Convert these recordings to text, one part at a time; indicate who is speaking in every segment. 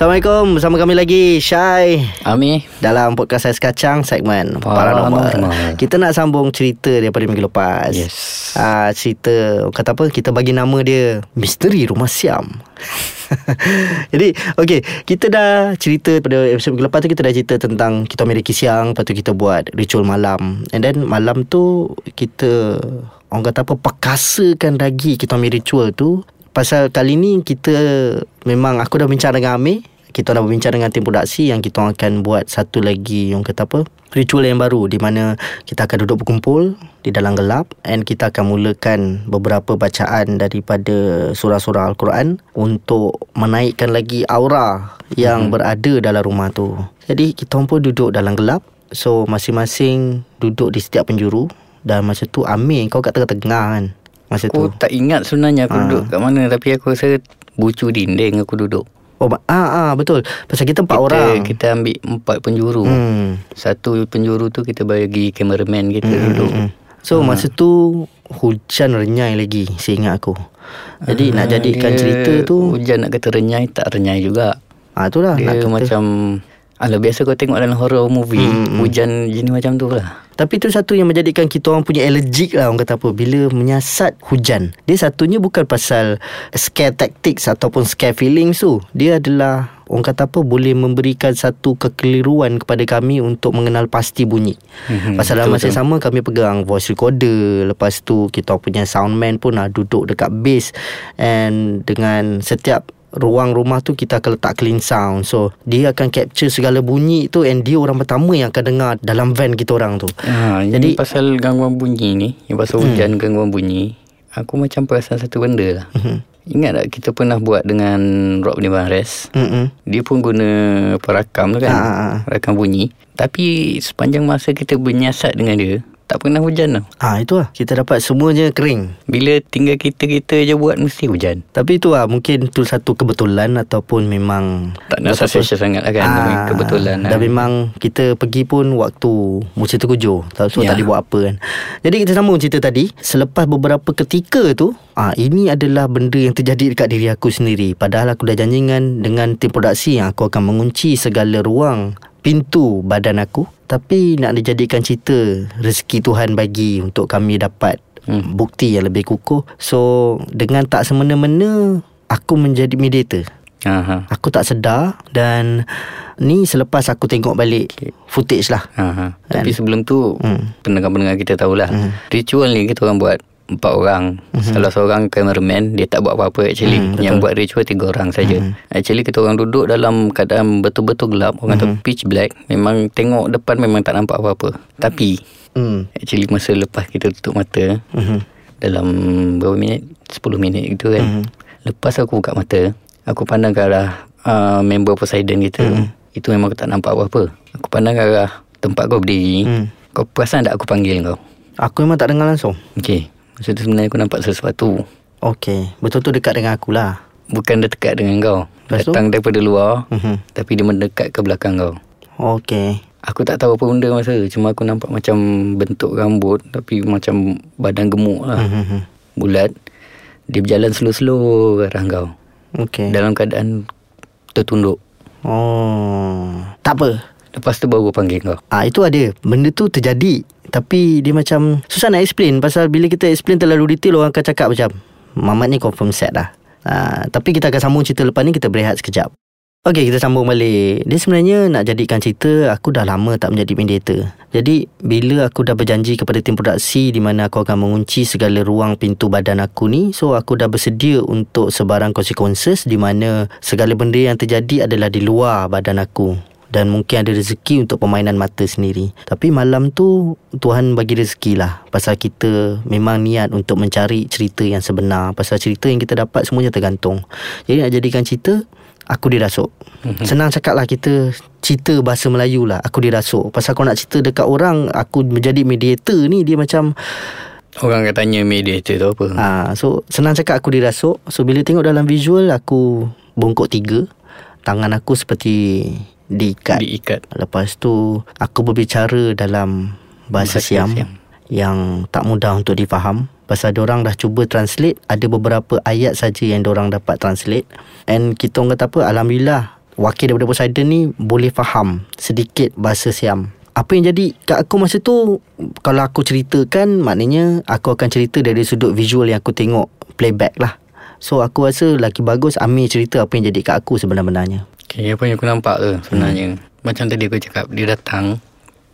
Speaker 1: Assalamualaikum. Bersama kami lagi Syai.
Speaker 2: Ami.
Speaker 1: Dalam podcast Ais Kacang Segmen
Speaker 2: Paranormal.
Speaker 1: Paranormal. Kita nak sambung cerita Daripada minggu lepas.
Speaker 2: Yes.
Speaker 1: uh, Cerita Kata apa Kita bagi nama dia Misteri Rumah Siam. Jadi Okay Kita dah cerita Pada episod minggu lepas tu Kita dah cerita tentang Kita reki siang Lepas tu kita buat Ritual malam. And then malam tu Kita Orang kata apa Perkasakan lagi Kita ambil ritual tu. Pasal kali ni kita memang aku dah bincang dengan Amir kita dah berbincang dengan tim produksi yang kita akan buat satu lagi yang kata apa ritual yang baru di mana kita akan duduk berkumpul di dalam gelap and kita akan mulakan beberapa bacaan daripada surah-surah al-Quran untuk menaikkan lagi aura yang hmm. berada dalam rumah tu. Jadi kita pun duduk dalam gelap so masing-masing duduk di setiap penjuru dan masa tu Amir kau kat tengah-tengah kan masa
Speaker 2: Aku
Speaker 1: tu.
Speaker 2: tak ingat sebenarnya aku
Speaker 1: Ah.
Speaker 2: duduk kat mana Tapi aku rasa bucu dinding aku duduk
Speaker 1: Oh, ah, ah betul. Pasal kita empat
Speaker 2: kita,
Speaker 1: orang.
Speaker 2: Kita ambil empat penjuru
Speaker 1: Hmm.
Speaker 2: Satu penjuru tu kita bagi cameraman kita duduk
Speaker 1: Hmm. So masa tu hujan renyai lagi seingat aku. Jadi nak
Speaker 2: Ah,
Speaker 1: jadikan cerita tu
Speaker 2: Hujan nak kata renyai Tak renyai juga
Speaker 1: ah itulah
Speaker 2: Dia
Speaker 1: nak kata.
Speaker 2: macam Alah biasa kau tengok dalam horror movie
Speaker 1: Hmm,
Speaker 2: Hujan jenis macam tu lah
Speaker 1: Tapi tu satu yang menjadikan kita orang punya allergic lah orang kata apa bila menyasat hujan. Dia satunya bukan pasal scare tactics ataupun scare feelings tu. Dia adalah orang kata apa boleh memberikan satu kekeliruan kepada kami untuk mengenal pasti bunyi.
Speaker 2: Mhm,
Speaker 1: Pasal dalam masa sama kami pegang voice recorder, lepas tu kita punya soundman pun ah duduk dekat bass and dengan setiap ruang rumah tu kita akan letak clean sound. So dia akan capture segala bunyi tu and dia orang pertama yang akan dengar dalam van kita orang tu.
Speaker 2: ha,
Speaker 1: Jadi-
Speaker 2: pasal gangguan bunyi ni Yang pasal hujan gangguan bunyi Aku macam perasan satu benda lah
Speaker 1: Mhm.
Speaker 2: Ingat tak kita pernah buat dengan Rob Niban Res
Speaker 1: Mm-mm.
Speaker 2: Dia pun guna perakam tu kan
Speaker 1: Ah, ah, ah.
Speaker 2: Rakam bunyi Tapi sepanjang masa kita bernyasat dengan dia Tak pernah hujan tau.
Speaker 1: Ah itu lah. Kita dapat semuanya kering.
Speaker 2: Bila tinggal kita-kita je buat Mesti hujan.
Speaker 1: Tapi itu lah Mungkin tu satu kebetulan Ataupun memang
Speaker 2: Tak nak suspicious sangat lah kan Demi Kebetulan
Speaker 1: Dan
Speaker 2: lah.
Speaker 1: memang Kita pergi pun Waktu Musim terkujur. Tak so
Speaker 2: Ya.
Speaker 1: tak dibuat apa kan. Jadi kita sambung cerita tadi. Selepas beberapa ketika tu ah Ini adalah benda yang terjadi Dekat diri aku sendiri. Padahal aku dah janjikan Dengan tim produksi Yang aku akan mengunci Segala ruang Pintu badan aku Tapi nak dijadikan cerita Rezeki Tuhan bagi Untuk kami dapat
Speaker 2: Hmm.
Speaker 1: bukti yang lebih kukuh. So dengan tak semena-mena aku menjadi mediator.
Speaker 2: Aha.
Speaker 1: Aku tak sedar dan ni selepas aku tengok balik footage lah.
Speaker 2: Aha. Tapi sebelum tu
Speaker 1: Hmm.
Speaker 2: Pendengar-pendengar kita tahulah
Speaker 1: Hmm.
Speaker 2: Ritual ni kita orang buat Empat orang Salah seorang cameraman Dia tak buat apa-apa actually
Speaker 1: betul.
Speaker 2: Yang buat ritual tiga orang saja. Actually kita orang duduk dalam Keadaan betul-betul gelap Orang kata pitch black Memang tengok depan Memang tak nampak apa-apa Tapi
Speaker 1: Hmm.
Speaker 2: Actually masa lepas kita tutup mata
Speaker 1: Mhm.
Speaker 2: Dalam berapa minit 10 minit gitu kan
Speaker 1: Mhm.
Speaker 2: Lepas aku buka mata Aku pandang ke arah uh, Member Poseidon kita
Speaker 1: Mhm.
Speaker 2: Itu memang aku tak nampak apa-apa Aku pandang ke arah Tempat kau berdiri
Speaker 1: Hmm.
Speaker 2: Kau perasan tak aku panggil kau
Speaker 1: Aku memang tak dengar langsung.
Speaker 2: Okay Masa tu sebenarnya aku nampak sesuatu
Speaker 1: Okay. Betul-betul dekat dengan aku lah.
Speaker 2: Bukan dia dekat dengan kau
Speaker 1: Lepas tu?
Speaker 2: Datang daripada luar
Speaker 1: Mhm.
Speaker 2: Tapi dia mendekat ke belakang kau
Speaker 1: Okay.
Speaker 2: Aku tak tahu apa benda masa tu. Cuma aku nampak macam bentuk rambut Tapi macam badan gemuk lah
Speaker 1: Mhm.
Speaker 2: Bulat Dia berjalan slow-slow ke arah kau
Speaker 1: Okay.
Speaker 2: Dalam keadaan tertunduk
Speaker 1: Oh. Tak apa.
Speaker 2: Lepas tu baru panggil kau
Speaker 1: Ah itu ada. Benda tu terjadi. Tapi dia macam susah nak explain pasal bila kita explain terlalu detail orang akan cakap macam Mamat ni confirm set dah. Ah, tapi kita akan sambung cerita lepas ni kita berehat sekejap. Okey, kita sambung balik. Dia sebenarnya nak jadikan cerita aku dah lama tak menjadi mediator. Jadi, bila aku dah berjanji kepada tim produksi di mana aku akan mengunci segala ruang pintu badan aku ni, so aku dah bersedia untuk sebarang consequences di mana segala benda yang terjadi adalah di luar badan aku dan mungkin ada rezeki untuk permainan mata sendiri. Tapi malam tu Tuhan bagi rezeki lah. Pasal kita memang niat untuk mencari cerita yang sebenar. Pasal cerita yang kita dapat semuanya tergantung. Jadi nak jadikan cerita Aku dirasuk. Senang cakap lah kita Cerita bahasa Melayu lah. Aku dirasuk. Pasal kau nak cerita dekat orang Aku menjadi mediator ni Dia macam
Speaker 2: Orang akan tanya mediator tu apa?
Speaker 1: Ha, So senang cakap aku dirasuk. So bila tengok dalam visual Aku bongkok tiga. Tangan aku seperti Diikat.
Speaker 2: Diikat.
Speaker 1: Lepas tu Aku berbicara dalam Bahasa,
Speaker 2: Bahasa
Speaker 1: Siam,
Speaker 2: Siam.
Speaker 1: yang tak mudah untuk difaham. Pasal orang dah cuba translate ada beberapa ayat saja yang orang dapat translate. And kita orang kata apa? Alhamdulillah wakil daripada Poseidon ni boleh faham sedikit bahasa Siam. Apa yang jadi kat aku masa tu kalau aku ceritakan maknanya aku akan cerita dari sudut visual yang aku tengok playback lah. So aku rasa lagi bagus Amir cerita apa yang jadi kat aku sebenarnya
Speaker 2: Okay, apa yang aku nampak tu sebenarnya. Hmm. Macam tadi aku cakap, dia datang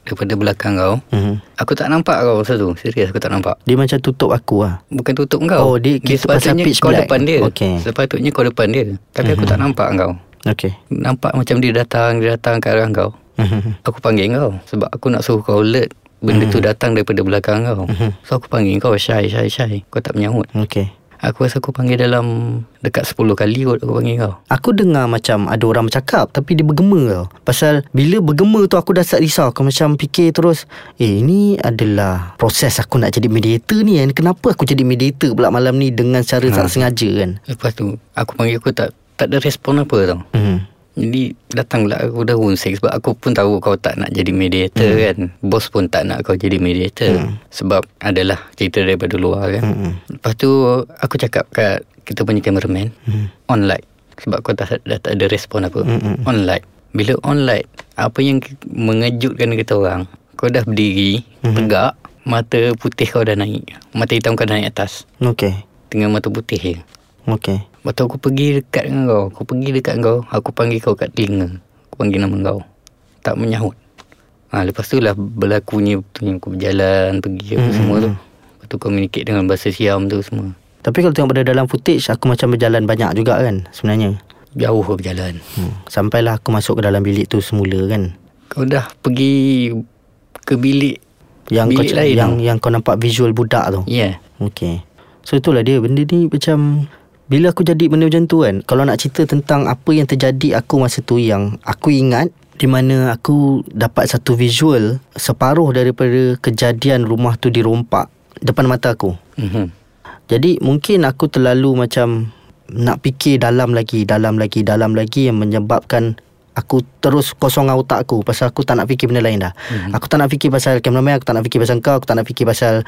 Speaker 2: daripada belakang kau.
Speaker 1: hmm.
Speaker 2: Aku tak nampak kau masa tu. Serius aku tak nampak.
Speaker 1: dia macam tutup aku lah
Speaker 2: Bukan tutup kau.
Speaker 1: Oh, dia- pasal
Speaker 2: sepatutnya kau
Speaker 1: black.
Speaker 2: depan dia.
Speaker 1: Okey.
Speaker 2: Sepatutnya kau depan dia. Tapi aku tak nampak kau.
Speaker 1: Okay
Speaker 2: Nampak macam dia datang, dia datang ke arah kau.
Speaker 1: Mhm.
Speaker 2: Aku panggil kau sebab aku nak suruh kau alert benda tu datang daripada belakang kau. So aku panggil kau Syai, Syai, Syai. Kau tak menyahut.
Speaker 1: Okay
Speaker 2: Aku rasa aku panggil dalam dekat 10 kali kot aku panggil kau.
Speaker 1: Aku dengar macam ada orang bercakap Tapi dia bergema tau Pasal bila bergema tu aku dah start risau Aku macam fikir terus Eh ini adalah proses aku nak jadi mediator ni kan Kenapa aku jadi mediator pula malam ni Dengan cara tak sengaja kan
Speaker 2: Lepas tu aku panggil aku tak tak ada respon apa tau.
Speaker 1: hmm.
Speaker 2: Jadi datanglah aku dah runsing sebab aku pun tahu kau tak nak jadi mediator hmm. kan. Bos pun tak nak kau jadi mediator hmm. sebab adalah cerita daripada luar kan. Hmm. Lepas tu aku cakap kat kita punya cameraman hmm. on light sebab kau dah, dah tak ada respon apa. Hmm. On light. Bila on light apa yang mengejutkan kita orang kau dah berdiri hmm. tegak mata putih kau dah naik. Mata hitam kau dah naik atas
Speaker 1: Okay
Speaker 2: dengan mata putih je.
Speaker 1: Okay
Speaker 2: Waktu aku pergi dekat dengan kau Aku pergi dekat kau Aku panggil kau kat telinga. Aku panggil nama kau. Tak menyahut. Ha, Lepas tu lah berlakunya tu yang Aku berjalan Pergi apa
Speaker 1: Hmm.
Speaker 2: semua tu. Lepas tu communicate dengan bahasa Siam tu semua.
Speaker 1: Tapi kalau tengok pada dalam footage Aku macam berjalan banyak juga kan Sebenarnya?
Speaker 2: Jauh aku berjalan.
Speaker 1: Hmm. Sampailah aku masuk ke dalam bilik tu semula kan?
Speaker 2: Kau dah pergi Ke bilik
Speaker 1: Yang
Speaker 2: Bilik
Speaker 1: kau,
Speaker 2: lain
Speaker 1: yang,
Speaker 2: tau.
Speaker 1: yang kau nampak visual budak tu?
Speaker 2: Ya. Yeah.
Speaker 1: Okay So itulah dia. Benda ni macam Bila aku jadi benda macam tu kan Kalau nak cerita tentang Apa yang terjadi aku masa tu Yang aku ingat di mana aku dapat satu visual Separuh daripada kejadian rumah tu dirompak Depan mata aku
Speaker 2: mm-hmm.
Speaker 1: Jadi mungkin aku terlalu macam Nak fikir dalam lagi Dalam lagi Dalam lagi Yang menyebabkan Aku terus kosong otak aku Pasal aku tak nak fikir benda lain dah. Mm-hmm. Aku tak nak fikir pasal cameraman Aku tak nak fikir pasal kau Aku tak nak fikir pasal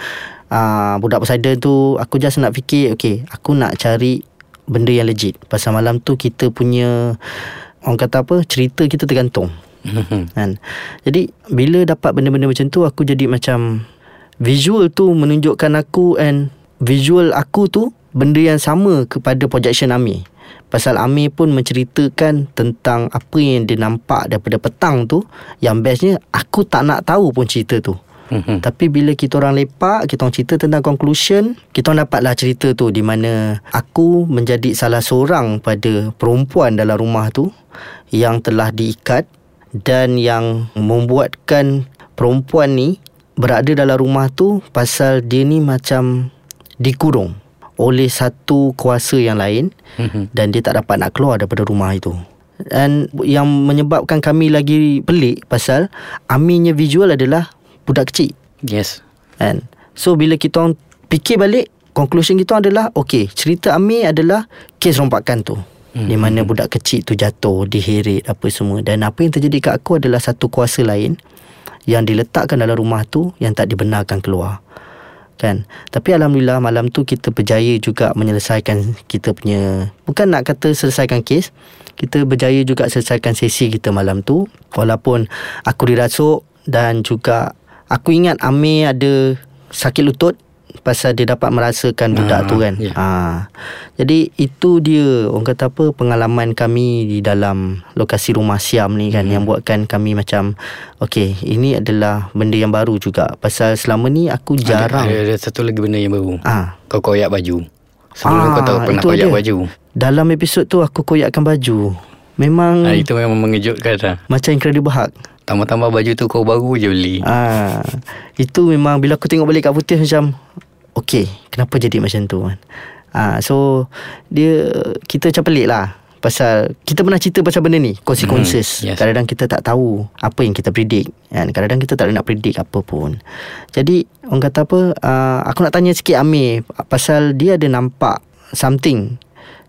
Speaker 1: uh, Budak Poseidon tu. Aku just nak fikir Okay Aku nak cari Benda yang legit. Pasal malam tu kita punya Orang kata apa Cerita kita tergantung.
Speaker 2: Mm-hmm.
Speaker 1: kan? Jadi bila dapat benda-benda macam tu aku jadi macam visual tu menunjukkan aku and visual aku tu benda yang sama kepada projection Amir pasal Amir pun menceritakan tentang apa yang dia nampak daripada petang tu. Yang bestnya aku tak nak tahu pun cerita tu.
Speaker 2: Mm-hmm.
Speaker 1: tapi bila kita orang lepak Kita orang cerita tentang conclusion Kita orang dapatlah cerita tu Di mana Aku menjadi salah seorang Pada perempuan dalam rumah tu Yang telah diikat Dan yang membuatkan Perempuan ni Berada dalam rumah tu Pasal dia ni macam Dikurung Oleh satu kuasa yang lain
Speaker 2: Mm-hmm.
Speaker 1: dan dia tak dapat nak keluar daripada rumah itu. Dan yang menyebabkan kami lagi pelik pasal Aminnya visual adalah budak kecil.
Speaker 2: Yes
Speaker 1: Kan? So bila kita orang fikir balik, conclusion kita adalah okay, cerita Amir adalah kes rompakan tu. Hmm. Di mana budak kecil tu jatuh, diheret apa semua dan apa yang terjadi kat aku adalah satu kuasa lain yang diletakkan dalam rumah tu yang tak dibenarkan keluar kan? Tapi alhamdulillah malam tu kita berjaya juga menyelesaikan kita punya bukan nak kata selesaikan kes kita berjaya juga selesaikan sesi kita malam tu. Walaupun aku dirasuk dan juga aku ingat Amir ada sakit lutut pasal dia dapat merasakan budak
Speaker 2: Ah,
Speaker 1: tu kan
Speaker 2: ya.
Speaker 1: ha. jadi itu dia orang kata apa pengalaman kami di dalam lokasi rumah Siam ni kan hmm. yang buatkan kami macam okey ini adalah benda yang baru juga pasal selama ni aku jarang
Speaker 2: ada, ada, ada satu lagi benda yang baru
Speaker 1: Ah.
Speaker 2: Kau koyak baju Sebelum
Speaker 1: Ah,
Speaker 2: kau tahu pernah koyak
Speaker 1: ada.
Speaker 2: baju
Speaker 1: Dalam episod tu aku koyakkan baju. Memang
Speaker 2: ha, Itu memang mengejutkan lah
Speaker 1: macam Incredible Hulk.
Speaker 2: Tambah-tambah baju tu kau baru je beli
Speaker 1: Ah, itu memang bila aku tengok balik kat footage macam okey, kenapa jadi macam tu kan? Ah, so dia kita macam pelik lah. Pasal kita pernah cerita pasal benda ni Consequences
Speaker 2: Hmm, yes.
Speaker 1: Kadang-kadang kita tak tahu Apa yang kita predict kan? Kadang-kadang kita tak nak predict apa pun Jadi Orang kata apa uh, Aku nak tanya sikit Amir Pasal dia ada nampak Something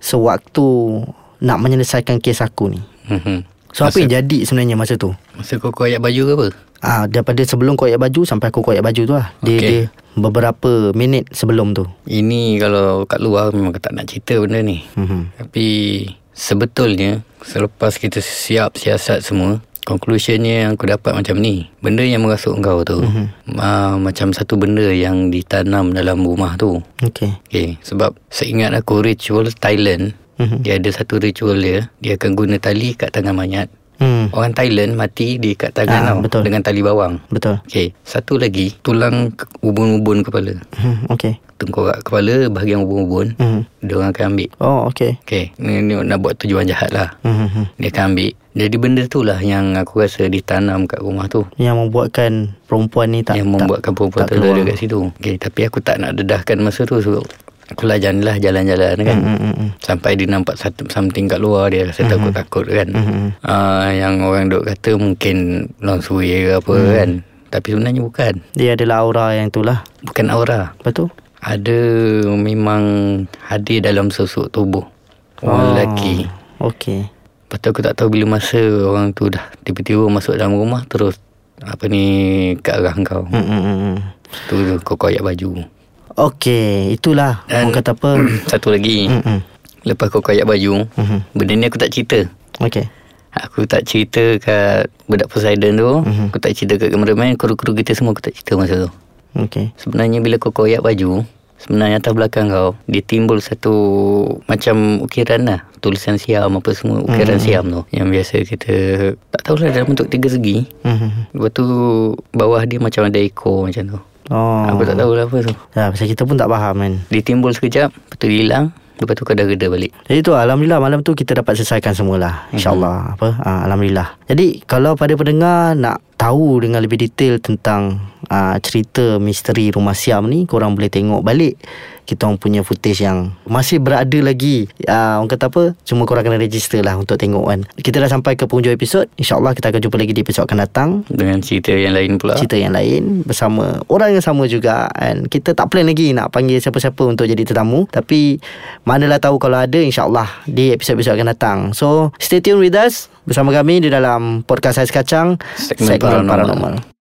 Speaker 1: Sewaktu Nak menyelesaikan kes aku ni
Speaker 2: Mhm.
Speaker 1: So apa
Speaker 2: Masa-
Speaker 1: yang jadi sebenarnya masa tu?
Speaker 2: Masa kau koyak baju ke apa?
Speaker 1: Ah daripada sebelum koyak baju sampai aku koyak baju tu lah. Dia,
Speaker 2: Okey.
Speaker 1: dia beberapa minit sebelum tu.
Speaker 2: Ini kalau kat luar memang tak nak cerita benda ni.
Speaker 1: Mhm.
Speaker 2: Tapi sebetulnya selepas kita siap siasat semua, conclusionnya yang aku dapat macam ni. Benda yang merasuk kau tu mm-hmm. uh, macam satu benda yang ditanam dalam rumah tu.
Speaker 1: Okey.
Speaker 2: Okay, sebab seingat aku ritual Thailand,
Speaker 1: Mhm.
Speaker 2: dia ada satu ritual dia, dia akan guna tali kat tangan mayat.
Speaker 1: Hmm.
Speaker 2: Orang Thailand mati di kat tangan
Speaker 1: Ah,
Speaker 2: tau
Speaker 1: betul.
Speaker 2: dengan tali bawang.
Speaker 1: Betul.
Speaker 2: Okey, satu lagi tulang ubun-ubun kepala.
Speaker 1: Hmm. Okey.
Speaker 2: Tengkorak kepala bahagian ubun-ubun,
Speaker 1: Hmm.
Speaker 2: dia orang akan ambil.
Speaker 1: Oh, okey.
Speaker 2: Okey, ni, ni nak buat tujuan jahat lah.
Speaker 1: Hmm. hmm.
Speaker 2: Dia akan ambil. Jadi benda tu lah yang aku rasa ditanam kat rumah tu.
Speaker 1: Yang membuatkan perempuan ni tak
Speaker 2: yang membuatkan perempuan
Speaker 1: tak
Speaker 2: tu ada kat situ. Okey, tapi aku tak nak dedahkan masa tu sebab aku lajan lah jalan-jalan kan.
Speaker 1: Hmm, hmm, hmm.
Speaker 2: Sampai dia nampak satu, something kat luar dia rasa takut-takut kan.
Speaker 1: Hmm.
Speaker 2: Uh, yang orang duk kata mungkin long ke apa
Speaker 1: Hmm.
Speaker 2: kan. Tapi sebenarnya bukan.
Speaker 1: Dia adalah aura yang itulah.
Speaker 2: Bukan aura.
Speaker 1: Betul?
Speaker 2: Ada memang hadir dalam sosok tubuh. Orang lelaki.
Speaker 1: Okey.
Speaker 2: Lepas tu aku tak tahu bila masa orang tu dah tiba-tiba masuk dalam rumah terus apa ni ke arah kau.
Speaker 1: Hmm, hmm.
Speaker 2: Tu tu kau koyak baju.
Speaker 1: Okey, itulah.
Speaker 2: Dan-
Speaker 1: Orang kata apa?
Speaker 2: Satu lagi.
Speaker 1: Hmm.
Speaker 2: Lepas kau koyak baju,
Speaker 1: Mhm.
Speaker 2: benda ni aku tak cerita.
Speaker 1: Okey.
Speaker 2: Aku tak cerita kat budak Poseidon tu. Aku tak cerita kat cameraman, kru-kru kita semua aku tak cerita masa tu.
Speaker 1: Okey.
Speaker 2: Sebenarnya bila kau koyak baju, sebenarnya atas belakang kau, dia timbul satu macam ukiran lah. Tulisan siam apa semua, ukiran siam tu. Yang biasa kita, tak tahulah dalam bentuk tiga segi.
Speaker 1: Hmm, hmm.
Speaker 2: Lepas tu bawah dia macam ada ekor macam tu.
Speaker 1: Oh.
Speaker 2: Aku tak tahulah apa tu.
Speaker 1: Ya, pasal kita pun tak faham kan.
Speaker 2: Dia timbul sekejap, lepas tu hilang. Lepas tu kau dah reda balik.
Speaker 1: Jadi tu Alhamdulillah malam tu kita dapat selesaikan semualah InsyaAllah apa ha, Alhamdulillah Jadi kalau pada pendengar nak tahu dengan lebih detail tentang uh, cerita misteri rumah Siam ni Korang boleh tengok balik kita orang punya footage yang masih berada lagi. Uh, Orang kata apa? Cuma korang kena register lah untuk tengok kan. Kita dah sampai ke penghujung episod. InsyaAllah kita akan jumpa lagi di episod akan datang.
Speaker 2: Dengan cerita yang lain pula.
Speaker 1: cerita yang lain bersama orang yang sama juga and kita tak plan lagi nak panggil siapa-siapa untuk jadi tetamu. Tapi manalah tahu kalau ada insyaallah di episod-episod akan datang. So stay tune with us bersama kami di dalam podcast Ais Kacang
Speaker 2: Segmen Paranormal.
Speaker 1: paranormal.